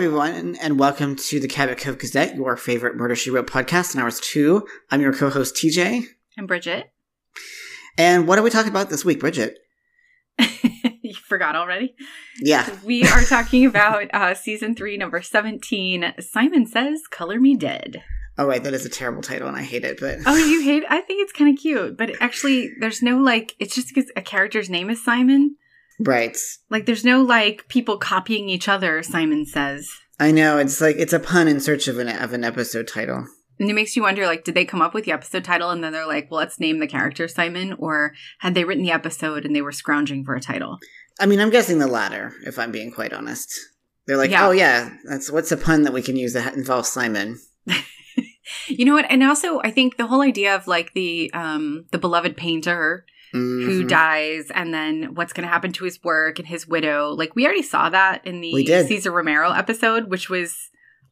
everyone, and, and welcome to the Cabot Cove Gazette, your favorite Murder She Wrote podcast in hours two. I'm your co-host TJ. And Bridget. And what are we talking about this week, Bridget? you forgot already? Yeah. We are talking about uh, season three, number 17. Simon Says, Color Me Dead. Oh, right. That is a terrible title, and I hate it, but. Oh, you hate I think it's kind of cute, but actually, there's no like, it's just because a character's name is Simon. Right. Like, there's no like people copying each other, Simon Says. I know. It's like, it's a pun in search of an, of an episode title. And it makes you wonder, like, did they come up with the episode title and then they're like, well, let's name the character Simon? Or had they written the episode and they were scrounging for a title? I mean, I'm guessing the latter, if I'm being quite honest. They're like, Yeah. oh yeah, that's what's a pun that we can use that involves Simon. You know what? And also, I think the whole idea of like the um the beloved painter who Mhm. dies and then what's going to happen to his work and his widow. Like we already saw that in the Cesar Romero episode, which was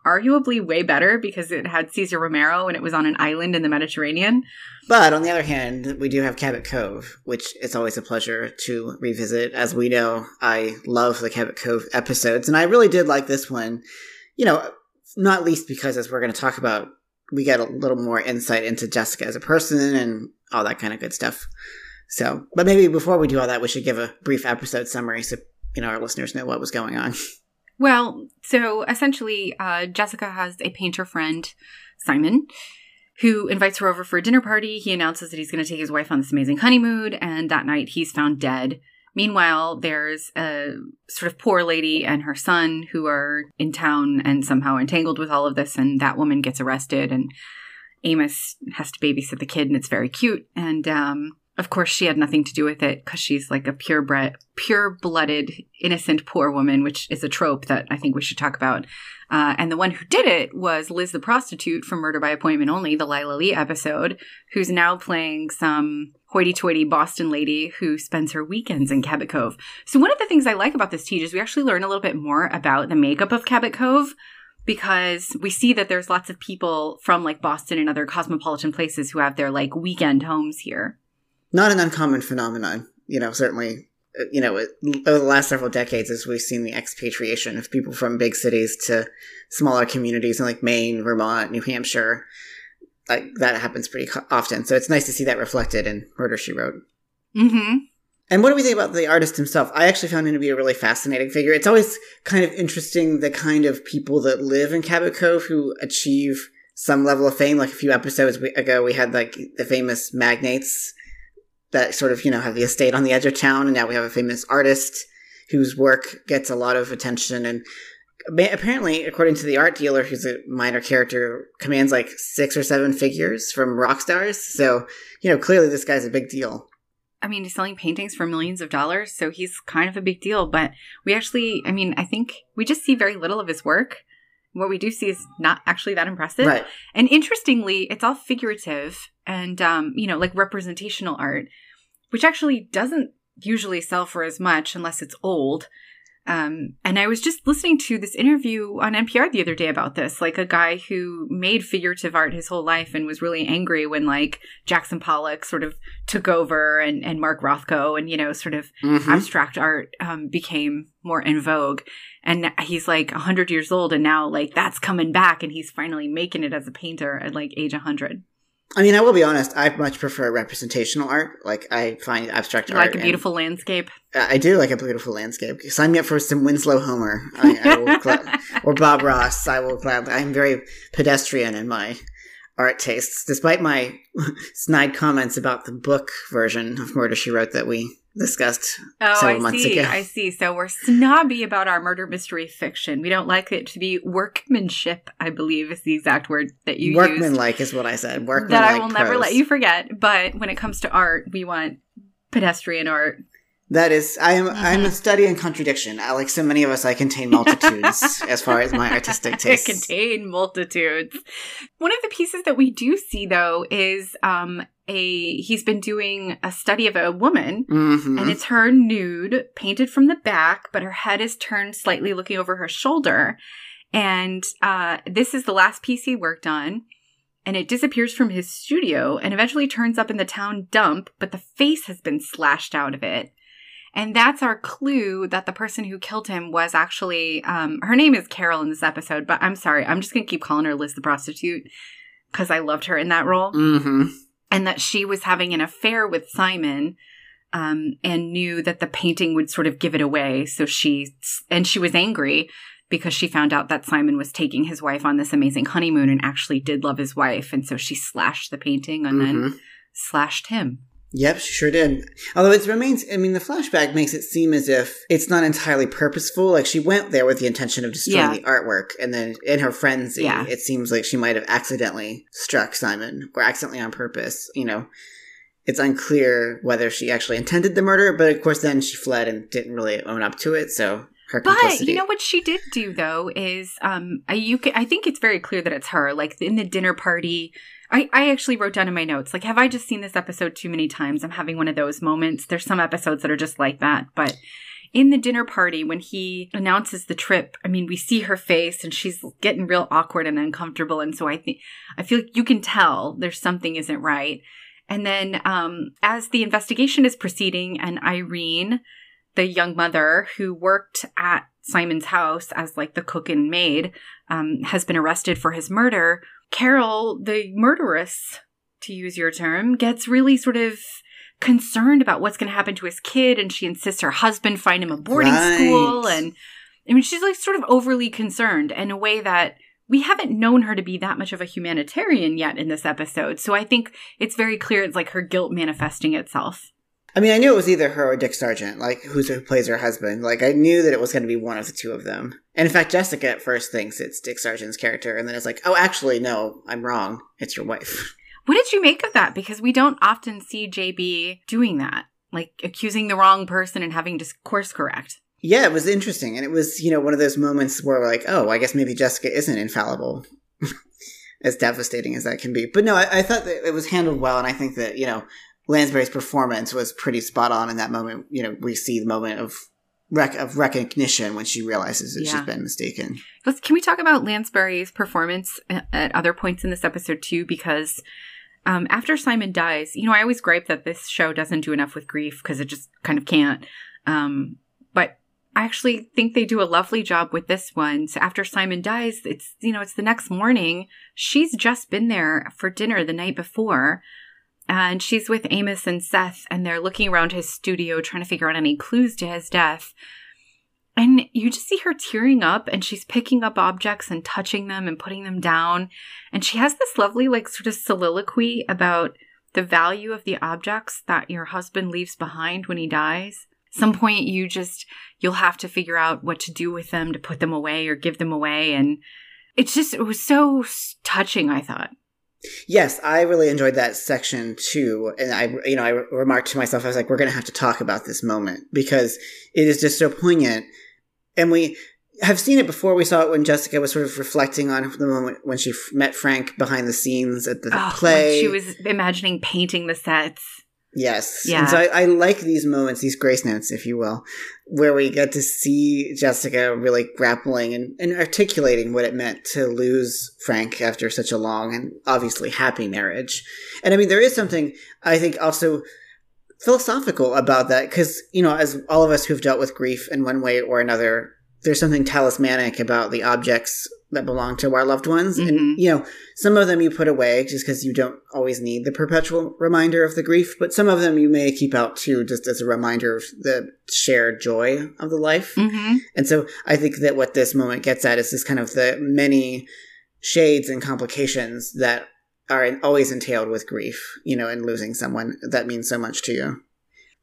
arguably way better because it had Cesar Romero and it was on an island in the Mediterranean. But on the other hand, we do have Cabot Cove, which is always a pleasure to revisit. As we know, I love the Cabot Cove episodes, and I really did like this one. You know, not least because, as we're going to talk about, we get a little more insight into Jessica as a person and all that kind of good stuff. So, but maybe before we do all that, we should give a brief episode summary so you know our listeners know what was going on. Well, so essentially, uh, Jessica has a painter friend, Simon, who invites her over for a dinner party. He announces that he's going to take his wife on this amazing honeymoon, and that night he's found dead. Meanwhile, there's a sort of poor lady and her son who are in town and somehow entangled with all of this, and that woman gets arrested, and Amos has to babysit the kid, and it's very cute. And um, of course, she had nothing to do with it because she's like a purebred, pure-blooded, innocent poor woman, which is a trope that I think we should talk about. Uh, and the one who did it was Liz the prostitute from Murder by Appointment Only, the Lila Lee episode, who's now playing some hoity-toity Boston lady who spends her weekends in Cabot Cove. So one of the things I like about this teach is we actually learn a little bit more about the makeup of Cabot Cove because we see that there's lots of people from like Boston and other cosmopolitan places who have their like weekend homes here. Not an uncommon phenomenon. You know, certainly, uh, you know, over the last several decades, as we've seen the expatriation of people from big cities to smaller communities in like Maine, Vermont, New Hampshire, like that happens pretty often. So it's nice to see that reflected in Murder She Wrote. Mm-hmm. And what do we think about the artist himself? I actually found him to be a really fascinating figure. It's always kind of interesting the kind of people that live in Cabot Cove who achieve some level of fame. Like a few episodes ago, we had like the famous magnates that sort of, you know, have the estate on the edge of town. And now we have a famous artist whose work gets a lot of attention. And apparently, according to the art dealer, who's a minor character, commands like six or seven figures from rock stars. So, you know, clearly this guy's a big deal. I mean, he's selling paintings for millions of dollars, so he's kind of a big deal. But we actually, I mean, I think we just see very little of his work. What we do see is not actually that impressive. Right. And interestingly, it's all figurative and, um, you know, like representational art, which actually doesn't usually sell for as much unless it's old. Um, and I was just listening to this interview on NPR the other day about this, like a guy who made figurative art his whole life and was really angry when like Jackson Pollock sort of took over and, and Mark Rothko and, you know, sort of Mhm. abstract art um, became more in vogue. And he's like 100 years old, and now like that's coming back, and he's finally making it as a painter at like age 100. I mean, I will be honest. I much prefer representational art. Like I find abstract art Like a beautiful landscape. I do like a beautiful landscape. Sign me up for some Winslow Homer, I, I will or Bob Ross. I will gladly. I'm very pedestrian in my art tastes, despite my snide comments about the book version of Murder She Wrote that we discussed. Oh, several I months see. ago. I see. So we're snobby about our murder mystery fiction. We don't like it to be workmanship. I believe is the exact word that you used. Workman-like is what I said. Workman That I will never let you forget. But when it comes to art, we want pedestrian art. That is, I am. I'm Mhm. a study in contradiction. I, like so many of us, I contain multitudes as far as my artistic It tastes. contain multitudes. One of the pieces that we do see though is um a he's been doing a study of a woman Mhm. and it's her nude painted from the back but her head is turned slightly looking over her shoulder and uh this is the last piece he worked on and it disappears from his studio and eventually turns up in the town dump but the face has been slashed out of it And that's our clue that the person who killed him was actually, um, her name is Carol in this episode, but I'm sorry. I'm just going to keep calling her Liz the prostitute because I loved her in that role. Mm-hmm. And that she was having an affair with Simon um, and knew that the painting would sort of give it away. So she, and she was angry because she found out that Simon was taking his wife on this amazing honeymoon and actually did love his wife. And so she slashed the painting and Mm-hmm. then slashed him. Yep, she sure did. Although it remains, I mean, the flashback makes it seem as if it's not entirely purposeful. Like she went there with the intention of destroying Yeah. the artwork, and then in her frenzy, Yeah. it seems like she might have accidentally struck Simon, or accidentally on purpose. You know, it's unclear whether she actually intended the murder, but of course, then she fled and didn't really own up to it. So her But you know what she did do though is um you can, I think it's very clear that it's her. Like in the dinner party, I I actually wrote down in my notes like have I just seen this episode too many times? I'm having one of those moments. There's some episodes that are just like that, but in the dinner party when he announces the trip, I mean we see her face and she's getting real awkward and uncomfortable and so I think I feel like you can tell there's something isn't right. And then um as the investigation is proceeding and Irene the young mother who worked at Simon's house as like the cook and maid um, has been arrested for his murder. Carol, the murderess, to use your term, gets really sort of concerned about what's going to happen to his kid, and she insists her husband find him a boarding Right. school. And I mean, she's like sort of overly concerned in a way that we haven't known her to be that much of a humanitarian yet in this episode. So I think it's very clear it's like her guilt manifesting itself. I mean, I knew it was either her or Dick Sargent, like who's who plays her husband. Like I knew that it was going to be one of the two of them. And in fact, Jessica at first thinks it's Dick Sargent's character, and then it's like, oh, actually, no, I'm wrong. It's your wife. What did you make of that? Because we don't often see JB doing that, like accusing the wrong person and having to course correct. Yeah, it was interesting, and it was you know one of those moments where we're like, oh, I guess maybe Jessica isn't infallible, as devastating as that can be. But no, I, I thought that it was handled well, and I think that you know Lansbury's performance was pretty spot on in that moment. You know, we see the moment of rec- of recognition when she realizes that Yeah. she's been mistaken. Let's, can we talk about Lansbury's performance at, other points in this episode too? Because um, after Simon dies, you know, I always gripe that this show doesn't do enough with grief because it just kind of can't. Um, but I actually think they do a lovely job with this one. So after Simon dies, it's you know, it's the next morning. She's just been there for dinner the night before. And she's with Amos and Seth, and they're looking around his studio trying to figure out any clues to his death. And you just see her tearing up and she's picking up objects and touching them and putting them down. And she has this lovely, like, sort of soliloquy about the value of the objects that your husband leaves behind when he dies. Some point you just, you'll have to figure out what to do with them to put them away or give them away. And it's just, it was so touching, I thought. Yes, I really enjoyed that section too, and I, you know, I remarked to myself, I was like, we're going to have to talk about this moment because it is just so poignant, and we have seen it before. We saw it when Jessica was sort of reflecting on the moment when she f- met Frank behind the scenes at the Oh, play. She was imagining painting the sets. Yes. Yeah. And so I, I like these moments, these grace notes, if you will, where we get to see Jessica really grappling and, and articulating what it meant to lose Frank after such a long and obviously happy marriage. And I mean, there is something I think also philosophical about that because, you know, as all of us who've dealt with grief in one way or another, there's something talismanic about the objects that belong to our loved ones. Mhm. And, you know, some of them you put away just because you don't always need the perpetual reminder of the grief, but some of them you may keep out too, just as a reminder of the shared joy of the life. Mm-hmm. And so I think that what this moment gets at is this kind of the many shades and complications that are always entailed with grief, you know, and losing someone that means so much to you.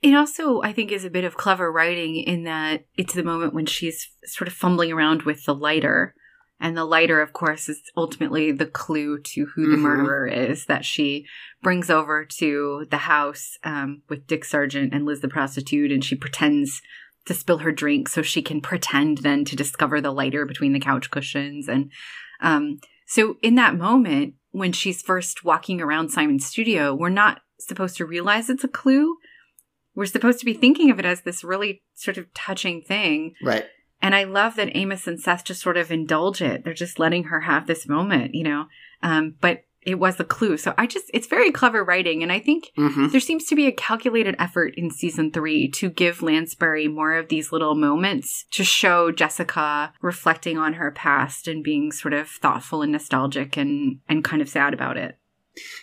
It also, I think, is a bit of clever writing in that it's the moment when she's sort of fumbling around with the lighter. And the lighter, of course, is ultimately the clue to who the Mhm. murderer is that she brings over to the house um, with Dick Sargent and Liz the prostitute. And she pretends to spill her drink so she can pretend then to discover the lighter between the couch cushions. And um, so, in that moment, when she's first walking around Simon's studio, we're not supposed to realize it's a clue we're supposed to be thinking of it as this really sort of touching thing. Right. And I love that Amos and Seth just sort of indulge it. They're just letting her have this moment, you know. Um, but it was a clue. So I just, it's very clever writing. And I think Mm-hmm. there seems to be a calculated effort in season three to give Lansbury more of these little moments to show Jessica reflecting on her past and being sort of thoughtful and nostalgic and, and kind of sad about it.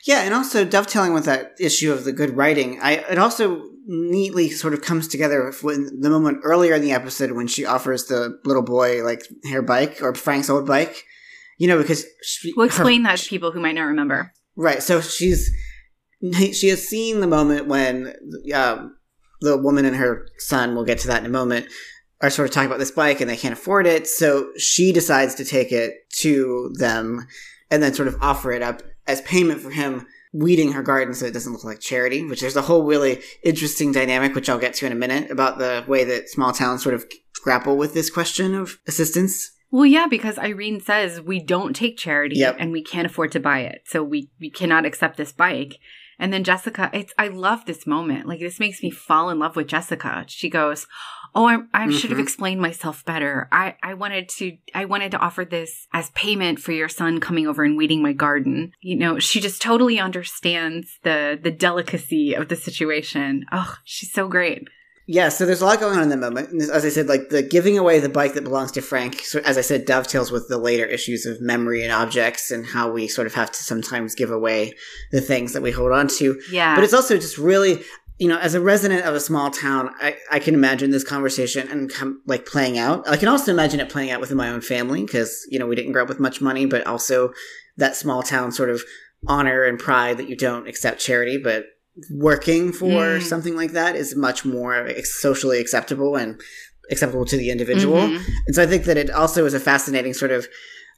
Yeah, and also dovetailing with that issue of the good writing, I it also neatly sort of comes together with when the moment earlier in the episode when she offers the little boy like her bike or Frank's old bike. You know, because she, We'll her- explain that to people who might not remember. Right. So she's she has seen the moment when um, the woman and her son. We'll get to that in a moment. Are sort of talking about this bike and they can't afford it, so she decides to take it to them and then sort of offer it up as payment for him weeding her garden so it doesn't look like charity. Which there's a whole really interesting dynamic, which I'll get to in a minute, about the way that small towns sort of grapple with this question of assistance. Well, yeah, because Irene says we don't take charity Yep. and we can't afford to buy it. So we, we cannot accept this bike. And then Jessica, it's, I love this moment. Like this makes me fall in love with Jessica. She goes, Oh, I, I should have Mhm. explained myself better. I, I wanted to, I wanted to offer this as payment for your son coming over and weeding my garden. You know, she just totally understands the, the delicacy of the situation. Oh, she's so great. Yeah, so there's a lot going on in the moment. As I said, like the giving away the bike that belongs to Frank, so as I said, dovetails with the later issues of memory and objects and how we sort of have to sometimes give away the things that we hold on to. Yeah. But it's also just really, you know, as a resident of a small town, I, I can imagine this conversation and come, like playing out. I can also imagine it playing out within my own family because, you know, we didn't grow up with much money, but also that small town sort of honor and pride that you don't accept charity, but working for Mm. something like that is much more socially acceptable and acceptable to the individual. Mhm. And so I think that it also is a fascinating sort of,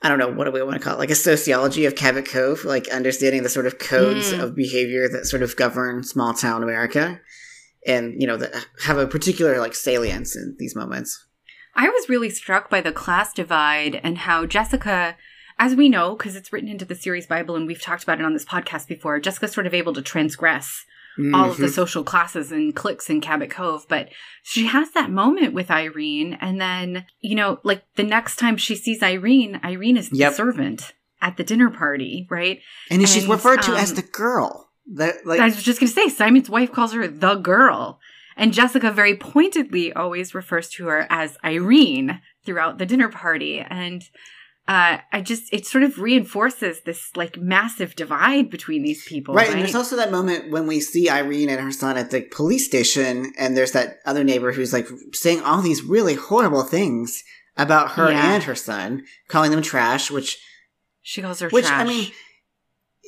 I don't know, what do we want to call it? Like a sociology of Cabot Cove, like understanding the sort of codes Mm. of behavior that sort of govern small town America and, you know, that have a particular like salience in these moments. I was really struck by the class divide and how Jessica, as we know, because it's written into the series Bible and we've talked about it on this podcast before, Jessica's sort of able to transgress all of the Mhm. social classes and cliques in Cabot Cove. But she has that moment with Irene. And then, you know, like the next time she sees Irene, Irene is Yep. the servant at the dinner party, right? And, she's referred to as um, the girl. That like I was just going to say, Simon's wife calls her the girl. And Jessica very pointedly always refers to her as Irene throughout the dinner party. And uh, I just, it sort of reinforces this like massive divide between these people. Right, Right. and there's also that moment when we see Irene and her son at the police station, and there's that other neighbor who's like saying all these really horrible things about her Yeah. and her son, calling them trash, which she calls her Which trash. I mean,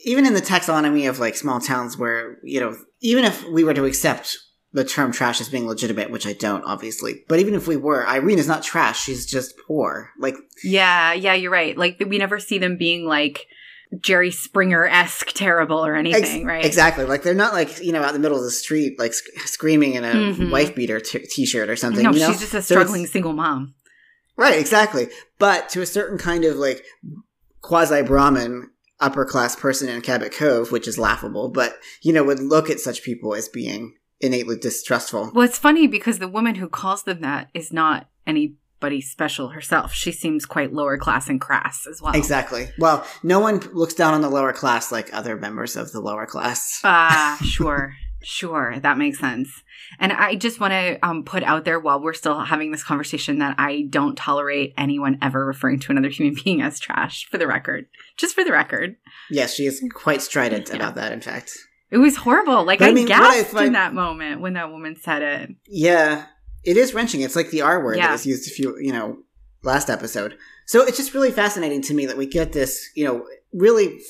even in the taxonomy of like small towns, where you know, even if we were to accept the term trash as being legitimate, which I don't, obviously, but even if we were, Irene is not trash; she's just poor. Like, yeah, yeah, you're right. Like we never see them being like Jerry Springer esque terrible or ex- anything, right? Exactly. Like they're not like you know out in the middle of the street, like sc- screaming in a Mhm. wife beater t- t-shirt or something. No, you know? she's just a So struggling single mom. Right, exactly. But to a certain kind of like quasi Brahmin upper class person in Cabot Cove, which is laughable, but you know, would look at such people as being innately distrustful. Well, it's funny because the woman who calls them that is not anybody special herself. She seems quite lower class and crass as well. Exactly. Well, no one looks down on the lower class like other members of the lower class. Ah, sure. Sure, that makes sense. And I just want to um, put out there while we're still having this conversation that I don't tolerate anyone ever referring to another human being as trash, for the record. Just for the record. Yes, she is quite strident Yeah. about that, in fact. It was horrible. Like, I, I mean, what I gasped in that moment when that woman said it. Yeah, it is wrenching. It's like the R word Yeah. that was used a few, you know, last episode. So it's just really fascinating to me that we get this, you know, really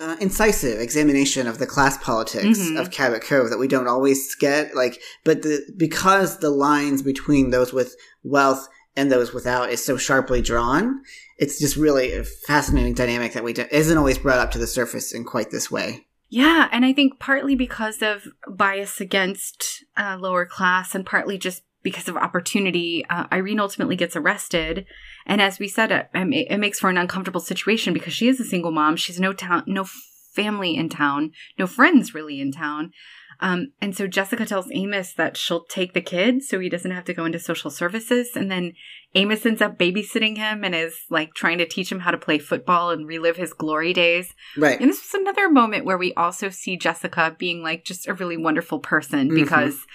uh, incisive examination of the class politics Mhm. of Cabot Cove that we don't always get. Like, but the because the lines between those with wealth and those without is so sharply drawn, it's just really a fascinating dynamic that we do- isn't always brought up to the surface in quite this way. Yeah, and I think partly because of bias against uh, lower class, and partly just because of opportunity, uh, Irene ultimately gets arrested. And as we said, it, it it makes for an uncomfortable situation because she is a single mom. She's no town, no family in town, no friends really in town. Um, and so Jessica tells Amos that she'll take the kid so he doesn't have to go into social services. And then Amos ends up babysitting him and is like trying to teach him how to play football and relive his glory days. Right. And this was another moment where we also see Jessica being like just a really wonderful person Mhm. because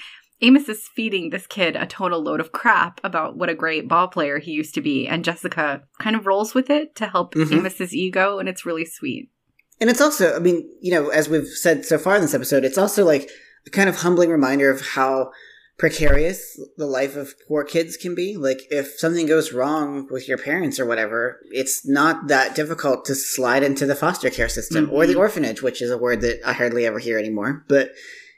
Amos is feeding this kid a total load of crap about what a great ball player he used to be. And Jessica kind of rolls with it to help Mhm. Amos's ego. And it's really sweet. And it's also, I mean, you know, as we've said so far in this episode, it's also like a kind of humbling reminder of how precarious the life of poor kids can be. Like, if something goes wrong with your parents or whatever, it's not that difficult to slide into the foster care system or the Mhm. orphanage, which is a word that I hardly ever hear anymore. But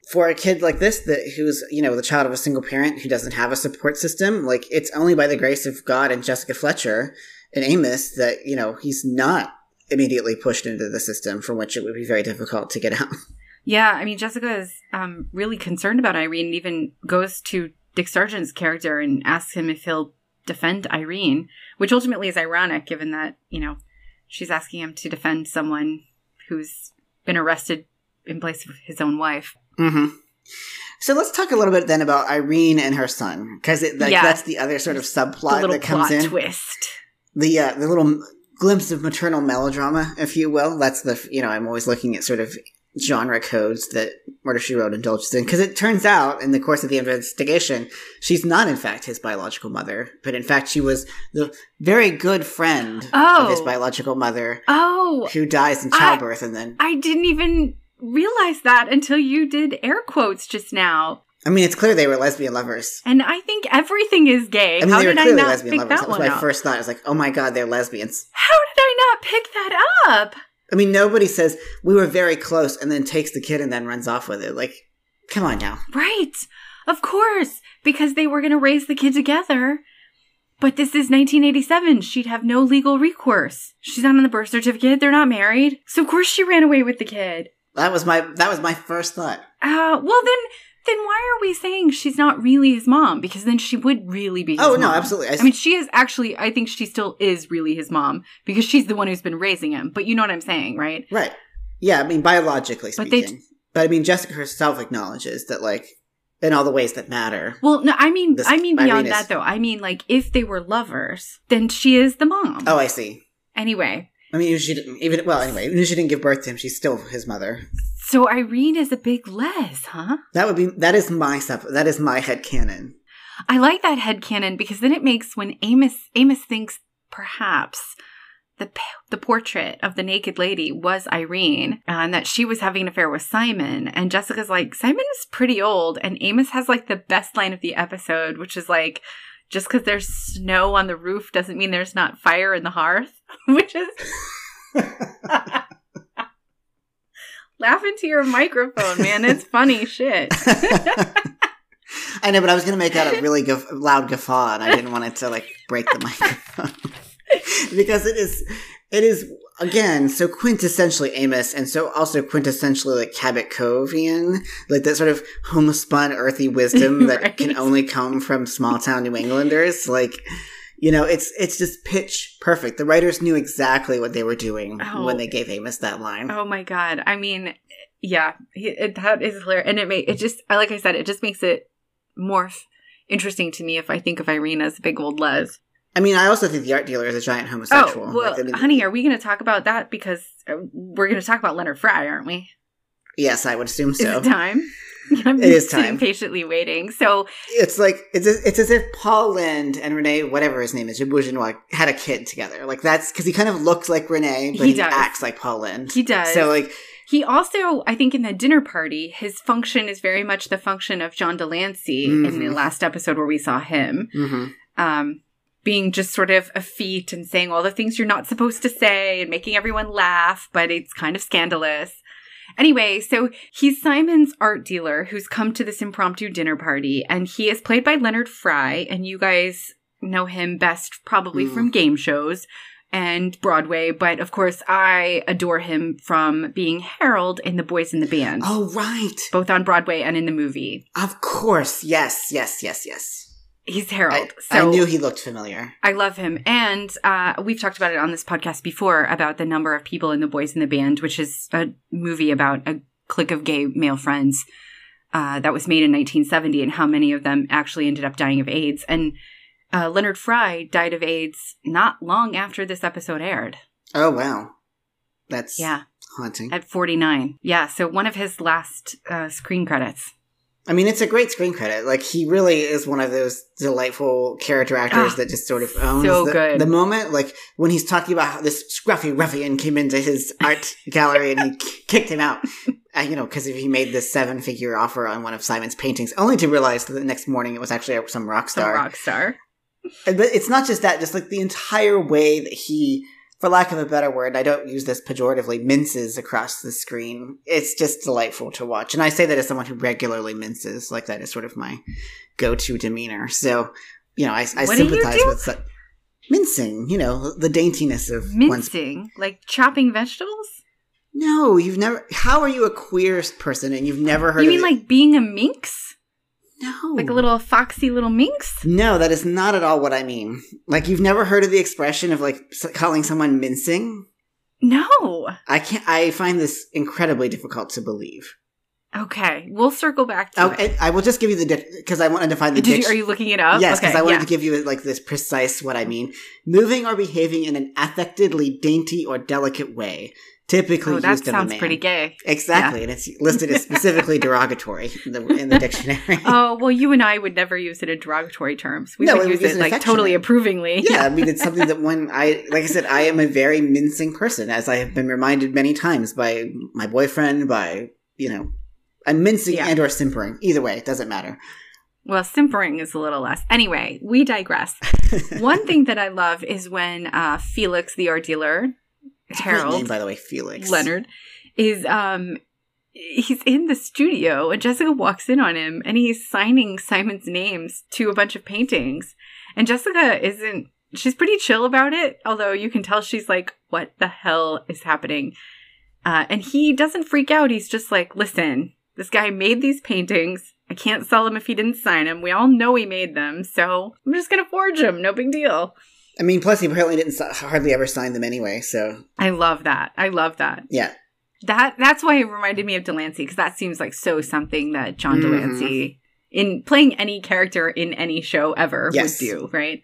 for a kid like this, that who's you know the child of a single parent who doesn't have a support system, like it's only by the grace of God and Jessica Fletcher and Amos that you know he's not immediately pushed into the system from which it would be very difficult to get out. Yeah, I mean, Jessica is um, really concerned about Irene and even goes to Dick Sargent's character and asks him if he'll defend Irene, which ultimately is ironic given that, you know, she's asking him to defend someone who's been arrested in place of his own wife. Mm-hmm. So let's talk a little bit then about Irene and her son, because like, Yeah. that's the other sort of subplot the little that comes plot in. twist. the uh, the little glimpse of maternal melodrama, if you will. That's the you know I'm always looking at sort of genre codes that Murder She Wrote indulges in because it turns out in the course of the investigation she's not in fact his biological mother, but in fact she was the very good friend of his Oh. biological mother Oh, who dies in I- childbirth, and then I didn't even realize that until you did air quotes just now. I mean it's clear they were lesbian lovers. And I think everything is gay. I mean How they were did I clearly not lesbian pick lovers. that That was my up? first thought. I was like, oh my god, they're lesbians. How did I not pick that up? I mean nobody says we were very close and then takes the kid and then runs off with it. Like, come on now. Right. Of course. Because they were going to raise the kid together. But this is 1987. She'd have no legal recourse. She's not on the birth certificate. They're not married. So of course she ran away with the kid. That was my that was my first thought. Uh, well then, then why are we saying she's not really his mom? Because then she would really be his Oh no, mom. absolutely. I, I mean, she is actually, I think she still is really his mom because she's the one who's been raising him. But you know what I'm saying, right? right. Yeah, I mean biologically But they- speaking. But, I mean Jessica herself acknowledges that like in all the ways that matter. Well, no, I mean, I mean beyond is- that though. I mean, like, if they were lovers, then she is the mom. Oh, I see. Anyway, I mean, even she didn't even well. Anyway, even if she didn't give birth to him, she's still his mother. So Irene is a big Les, huh? That would be that is my stuff. That is my head canon. I like that head headcanon because then it makes when Amos Amos thinks perhaps the the portrait of the naked lady was Irene and that she was having an affair with Simon and Jessica's like Simon is pretty old and Amos has like the best line of the episode which is like just because there's snow on the roof doesn't mean there's not fire in the hearth which is laugh into your microphone man it's funny shit I know, but I was going to make out a really guf- loud guffaw, and I didn't want it to like break the microphone because it is, it is again so quintessentially Amos, and so also quintessentially like Cabot Covian, like that sort of homespun, earthy wisdom that Right. can only come from small town New Englanders. Like, you know, it's it's just pitch perfect. The writers knew exactly what they were doing Oh. when they gave Amos that line. Oh my god! I mean, yeah, it, that is hilarious, and it may it just like I said, it just makes it more f- interesting to me if I think of Irene as a big old Les. I mean, I also think the art dealer is a giant homosexual. Oh well, Like, I mean, honey, are we going to talk about that because uh, we're going to talk about Leonard Frey, aren't we? yes, I would assume so. time? I'm It is time. patiently waiting. So it's like it's as, it's as if Paul Lynde and Renee, whatever his name is, Jabouchenois, had a kid together. Like that's because he kind of looks like Renee, but He he, acts like Paul Lynde. he does. So like, He also, I think, in the dinner party, his function is very much the function of John de Lancie in the Mhm. last episode where we saw him. hmm um, being just sort of a effete and saying all the things you're not supposed to say and making everyone laugh, but it's kind of scandalous. Anyway, so he's Simon's art dealer who's come to this impromptu dinner party, and he is played by Leonard Frey, and you guys know him best probably Mm. from game shows and Broadway, but of course I adore him from being Harold in The Boys in the Band, oh right, both on Broadway and in the movie. of course, yes, yes, yes, yes. He's Harold. I, so I knew he looked familiar. I love him. And uh, we've talked about it on this podcast before about the number of people in The Boys in the Band, which is a movie about a clique of gay male friends uh, that was made in 1970 and how many of them actually ended up dying of AIDS. And uh, Leonard Frey died of AIDS not long after this episode aired. Oh, wow. That's Yeah, haunting. at 49. Yeah, so one of his last uh, screen credits. I mean, it's a great screen credit. Like he really is one of those delightful character actors Ah, that just sort of owns so the, the moment. Like when he's talking about how this scruffy ruffian came into his art gallery and he k- kicked him out. Uh, you know, because he made this seven-figure offer on one of Simon's paintings, only to realize that the next morning it was actually some rock Some star. rock star. But it's not just that; just like the entire way that he, for lack of a better word, I don't use this pejoratively, minces across the screen. It's just delightful to watch. And I say that as someone who regularly minces, like that is sort of my go-to demeanor. So, you know, I, I What do you sympathize with mincing. You know, the daintiness of one's. Mincing, like chopping vegetables? No, you've never. How are you a queer person and you've never heard? You mean like being a minx? No, Like a little foxy little minx? No, that is not at all what I mean. Like you've never heard of the expression of like calling someone mincing. No. I can't. I find this incredibly difficult to believe. Okay, we'll circle back to Oh, it. I, will just give you the because I wanted to find the. Did you, are you looking it up? yes, because Okay, I wanted yeah. to give you like this precise what I mean. Moving or behaving in an affectedly dainty or delicate way, typically Oh, that used of a sounds pretty gay. Exactly, and it's listed as specifically derogatory in the, in the dictionary. Oh well, you and I would never use it in derogatory terms. We No, would use it like totally approvingly. yeah, I mean, it's something that when I, like I said, I am a very mincing person, as I have been reminded many times by my boyfriend, by, you know, I'm mincing Yeah. and or simpering. Either way, it doesn't matter. Well, simpering is a little less. Anyway, we digress. One thing that I love is when uh, Felix, the art dealer, It's Harold name, by the way, Felix. Leonard, is um he's in the studio and Jessica walks in on him and he's signing Simon's names to a bunch of paintings. And Jessica isn't she's pretty chill about it, although you can tell she's like, what the hell is happening? Uh, and he doesn't freak out. He's just like, listen, this guy made these paintings. I can't sell them if he didn't sign them. We all know he made them, so I'm just gonna forge them. No big deal. I mean, plus he apparently didn't hardly ever sign them anyway, so I love that. I love that. yeah. That that's why it reminded me of de Lancie because that seems like so something that John Mhm. de Lancie in playing any character in any show ever Yes. would do, right?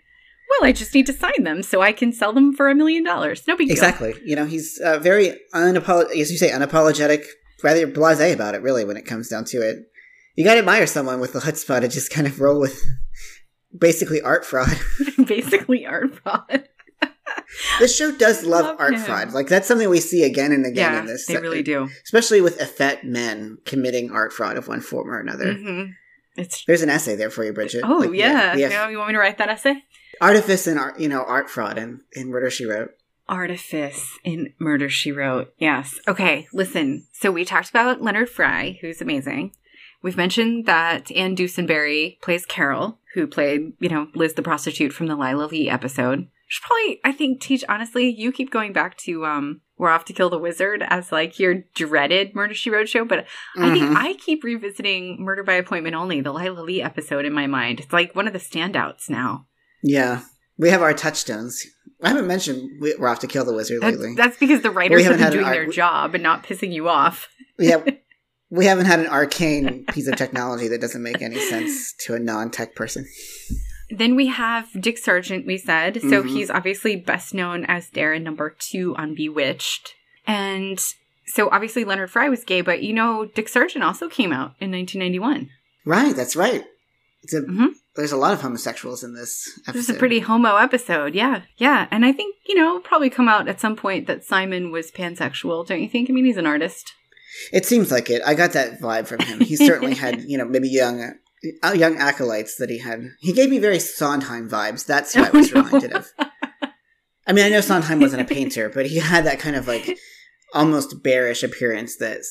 Well, I just need to sign them so I can sell them for a million dollars. No big deal. Exactly. You know, he's uh, very unapologetic, as you say, unapologetic, rather blasé about it, really, when it comes down to it. You gotta admire someone with the chutzpah to just kind of roll with basically art fraud. Basically, art fraud. This show does love, Love art him. fraud. Like that's something we see again and again yeah, in this. they really do. Especially with effete men committing art fraud of one form or another. hmm It's There's an essay there for you, Bridget. oh Like, yeah. the- the You, want me to write that essay? artifice and art, you know, art fraud in, in Murder She Wrote. Artifice in Murder She Wrote. Yes. Okay, listen. So we talked about Leonard Frey, who's amazing. We've mentioned that Ann Dusenberry plays Carol, who played, you know, Liz the prostitute from the Lila Lee episode. Should probably, I think, teach honestly. You keep going back to um, "We're Off to Kill the Wizard" as like your dreaded Murder She Wrote show, but I think Mhm. I keep revisiting "Murder by Appointment Only," the Lila Lee episode in my mind. It's like one of the standouts now. Yeah. We have our touchstones. I haven't mentioned we- we're off to kill the wizard That's, lately. that's because the writers have been doing art- their job and not pissing you off. yeah. We haven't had an arcane piece of technology that doesn't make any sense to a non tech person. Then we have Dick Sargent, we said. So Mhm. he's obviously best known as Darren number two on Bewitched. And so obviously Leonard Frey was gay, but you know, Dick Sargent also came out in 1991. Right, that's right. It's a, Mhm. There's a lot of homosexuals in this episode. This is a pretty homo episode. Yeah. Yeah. And I think, you know, probably come out at some point that Simon was pansexual, don't you think? I mean, he's an artist. It seems like it. I got that vibe from him. He certainly had, you know, maybe young, uh, young acolytes that he had. He gave me very Sondheim vibes. That's who I was reminded of. I mean, I know Sondheim wasn't a painter, but he had that kind of like almost bearish appearance that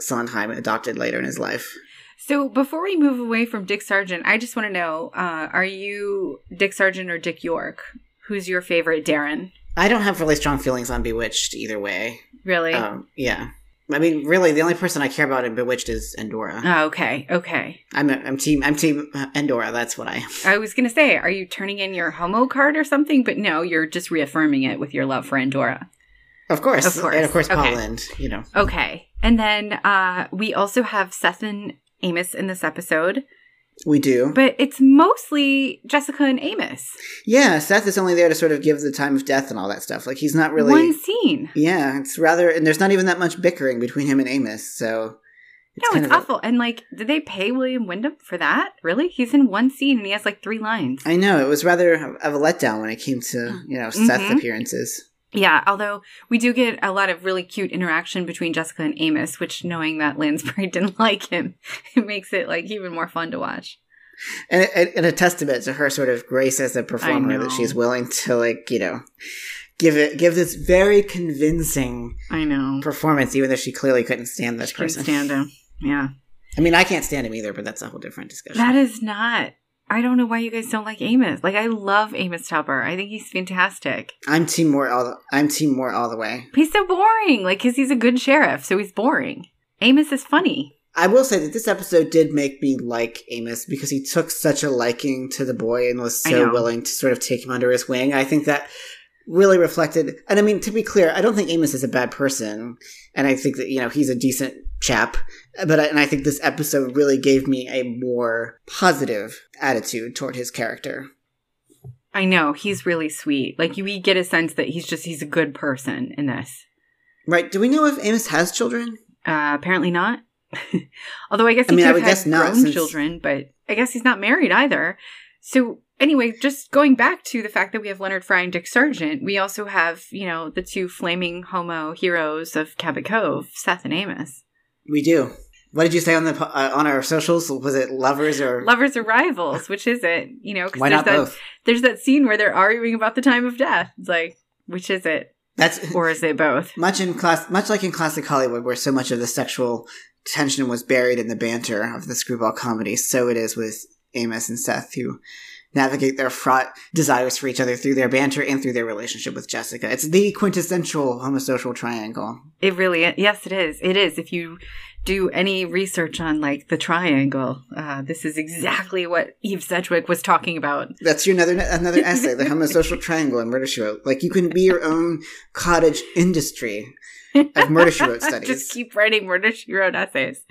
Sondheim adopted later in his life. So before we move away from Dick Sargent, I just want to know, uh, are you Dick Sargent or Dick York? Who's your favorite Darren? I don't have really strong feelings on Bewitched either way. Really? Um, yeah. I mean, really, the only person I care about in Bewitched is Endora. Oh, okay, okay. I'm I'm team I'm team Endora. That's what I am. I was gonna say, are you turning in your homo card or something? But no, you're just reaffirming it with your love for Endora. Of course, Of course. and of course, Okay. You know, Okay, and then uh we also have Seth and Amos in this episode, we do. but it's mostly Jessica and Amos. Yeah, Seth is only there to sort of give the time of death and all that stuff. Like he's not really. One scene. Yeah, it's rather, and there's not even that much bickering between him and Amos. So no, kind it's of a- awful. and like, did they pay William Windom for that? Really? He's in one scene and he has like three lines. I know it was rather of a letdown when it came to you know Seth Mhm. appearances. Yeah, although we do get a lot of really cute interaction between Jessica and Amos, which knowing that Lansbury didn't like him, it makes it like even more fun to watch. and, and, and a testament to her sort of grace as a performer that she's willing to like you know give it give this very convincing I know. performance even though she clearly couldn't stand this She couldn't person stand him. Yeah. i mean i can't stand him either but that's a whole different discussion That is not. I don't know why you guys don't like Amos. Like I love Amos Tupper. I think he's fantastic. i'm team more all the, i'm team more all the way He's so boring. Like cuz he's a good sheriff, so he's boring. Amos is funny. i will say that this episode did make me like amos because he took such a liking to the boy and was so willing to sort of take him under his wing i think that really reflected and i mean to be clear i don't think amos is a bad person and i think that you know he's a decent chap but I, and i think this episode really gave me a more positive attitude toward his character I know, he's really sweet. Like you we get a sense that he's just he's a good person in this. right do we know if amos has children Uh, apparently not. Although I guess I he mean, I could would have guess had grown since- children, but I guess he's not married either. So anyway, just going back to the fact that we have Leonard Frey and Dick Sargent, we also have you know the two flaming homo heroes of Cabot Cove, Seth and Amos, we do what did you say on the uh, on our socials was it lovers or lovers or rivals. Which is it? You know, 'cause why there's not that both there's that scene where they're arguing about the time of death. It's like, which is it, that's or is it both? much in class much like in classic hollywood where so much of the sexual tension was buried in the banter of the screwball comedy so it is with amos and seth who navigate their fraught desires for each other through their banter and through their relationship with jessica it's the quintessential homosocial triangle It really, is. yes, it is. It is. If you do any research on like the triangle, uh, this is exactly what Eve Sedgwick was talking about. that's your another another essay the homosocial triangle in murder she wrote like you can be your own cottage industry of murder she wrote studies Just keep writing murder she wrote essays.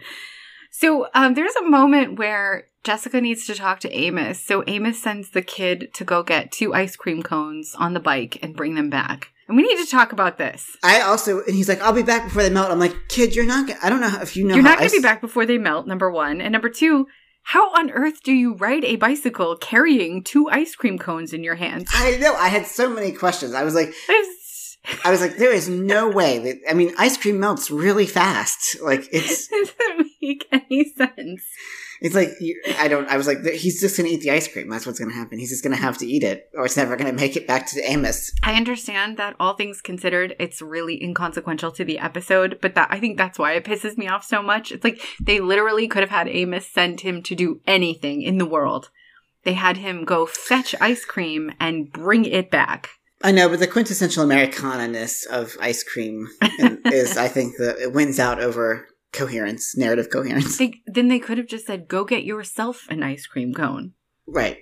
So um, there's a moment where Jessica needs to talk to Amos. So Amos sends the kid to go get two ice cream cones on the bike and bring them back. And we need to talk about this. I also, and he's like, "I'll be back before they melt." I'm like, "Kid, you're not. Gonna, I don't know if you know. You're not going to be back before they melt, number one. And number two, how on earth do you ride a bicycle carrying two ice cream cones in your hands? I know. I had so many questions. I was like, I was like, there is no way that. I mean, ice cream melts really fast. Like it's, It doesn't make any sense. It's like I don't. I was like, he's just gonna eat the ice cream. That's what's gonna happen. He's just gonna have to eat it, or it's never gonna make it back to Amos. I understand that all things considered, it's really inconsequential to the episode, but that I think that's why it pisses me off so much. It's like they literally could have had Amos send him to do anything in the world. They had him go fetch ice cream and bring it back. I know, but the quintessential Americana-ness of ice cream is, I think, that it wins out over coherence, narrative coherence. They, then they could have just said, "Go get yourself an ice cream cone." Right.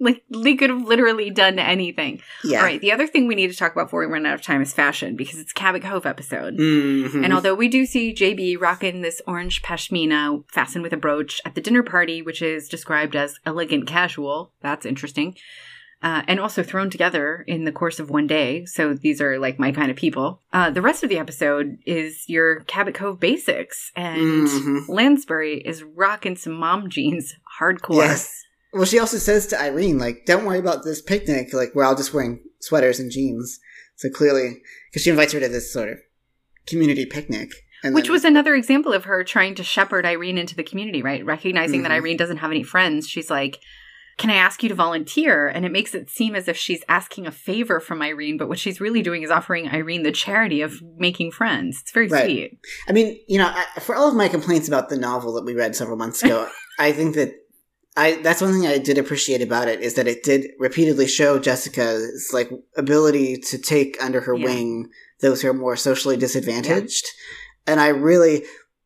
Like they could have literally done anything. Yeah. All right. The other thing we need to talk about before we run out of time is fashion because it's Cabot Cove episode. Mhm. And although we do see JB rocking this orange pashmina fastened with a brooch at the dinner party, which is described as elegant casual, that's interesting. Uh, and also thrown together in the course of one day. So these are like my kind of people. Uh, the rest of the episode is your Cabot Cove basics. And Mhm. Lansbury is rocking some mom jeans hardcore. Yes. Well, she also says to Irene, like, don't worry about this picnic. Like, we're all just wearing sweaters and jeans. So clearly, because she invites her to this sort of community picnic. And Which then- was another example of her trying to shepherd Irene into the community, right? Recognizing that Mhm. Irene doesn't have any friends. She's like, Can I ask you to volunteer? And it makes it seem as if she's asking a favor from Irene, but what she's really doing is offering Irene the charity of making friends. It's very Right. sweet. I mean, you know, I, for all of my complaints about the novel that we read several months ago, I think that I that's one thing I did appreciate about it is that it did repeatedly show Jessica's like ability to take under her Yeah. wing those who are more socially disadvantaged. and I really,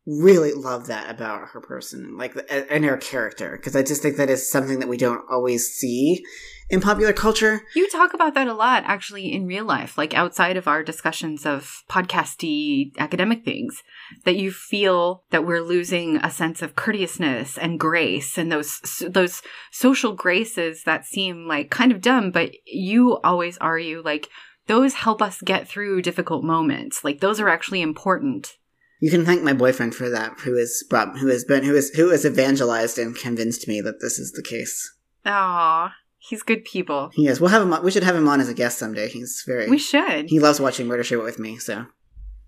really love that about her person, like and her character, because I just think that is something that we don't always see in popular culture. You talk about that a lot, actually, in real life, like outside of our discussions of podcasty academic things, that you feel that we're losing a sense of courteousness and grace and those those social graces that seem like kind of dumb, but you always argue like those help us get through difficult moments. Like those are actually important. You can thank my boyfriend for that, who has brought, who has been, who has, who has evangelized and convinced me that this is the case. Aw, he's good people. He is. We'll have him. On, we should have him on as a guest someday. He's very. We should. He loves watching Murder She Wrote with me. So.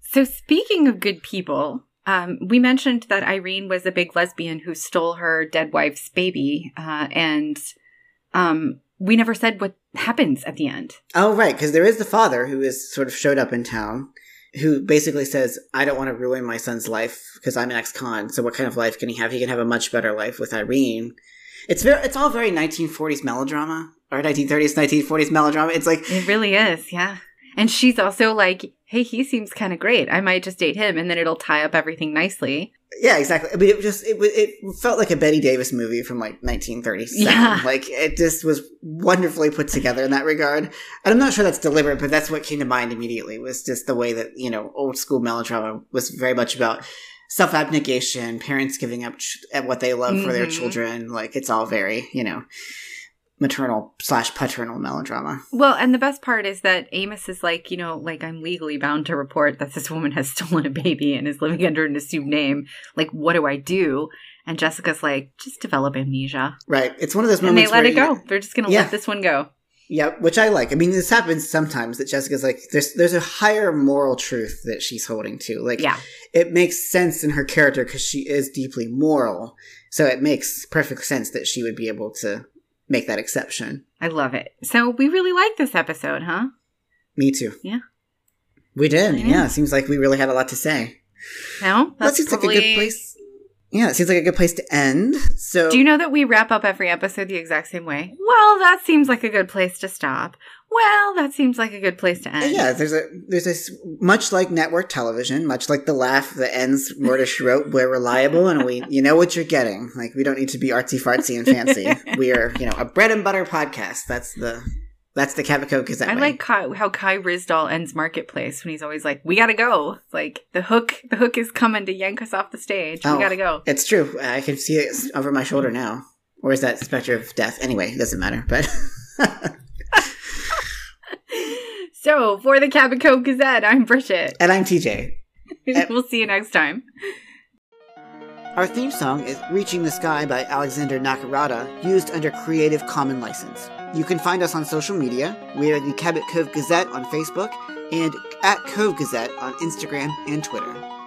So speaking of good people, um, we mentioned that Irene was a big lesbian who stole her dead wife's baby, uh, and um, we never said what happens at the end. Oh, right, because there is the father who is sort of showed up in town, who basically says, "I don't want to ruin my son's life because I'm an ex-con. So what kind of life can he have? He can have a much better life with Irene." It's very, it's all very 1940s melodrama or 1930s, 1940s melodrama. It's like it really is, yeah. And she's also like, hey, he seems kind of great. I might just date him, and then it'll tie up everything nicely. Yeah, exactly. I mean, it just it it felt like a Bette Davis movie from like 1937. Yeah. Like it just was wonderfully put together in that regard. And I'm not sure that's deliberate, but that's what came to mind immediately. Was just the way that you know old school melodrama was very much about self abnegation, parents giving up ch- at what they love mm-hmm. for their mm-hmm. children. Like it's all very you know maternal slash paternal melodrama. Well, and the best part is that Amos is like, you know, like I'm legally bound to report that this woman has stolen a baby and is living under an assumed name. Like, what do I do? And Jessica's like, just develop amnesia. Right. It's one of those moments. And they let it go. They're just going to yeah. let this one go. Yeah, which I like. I mean, this happens sometimes that Jessica's like, there's there's a higher moral truth that she's holding to. Like, yeah. it makes sense in her character because she is deeply moral. So it makes perfect sense that she would be able to make that exception. I love it. So we really like this episode, huh? Me too. Yeah. We did. Yeah. Seems like we really had a lot to say. No, that seems probably... like a good place. Yeah, it seems like a good place to end. So, do you know that we wrap up every episode the exact same way? Well, that seems like a good place to stop. Well, that seems like a good place to end. Yeah, there's a there's this much like network television, much like the laugh that ends Murder She Wrote. We're reliable, and we you know what you're getting. Like we don't need to be artsy fartsy and fancy. we are you know a bread and butter podcast. That's the that's the Cabot Cove Gazette. I way. like Kai, how Kai Ryssdal ends Marketplace when he's always like, "We gotta go." Like the hook, the hook is coming to yank us off the stage. Oh, we gotta go. It's true. I can see it over my shoulder now. Or is that Spectre of Death? Anyway, it doesn't matter. But So, for the Cabot Gazette, I'm Bridget. And I'm TJ. we'll see you next time. Our theme song is Reaching the Sky by Alexander Nakarada, used under Creative Commons license. You can find us on social media. We are the Cabot Cove Gazette on Facebook and at Cove Gazette on Instagram and Twitter.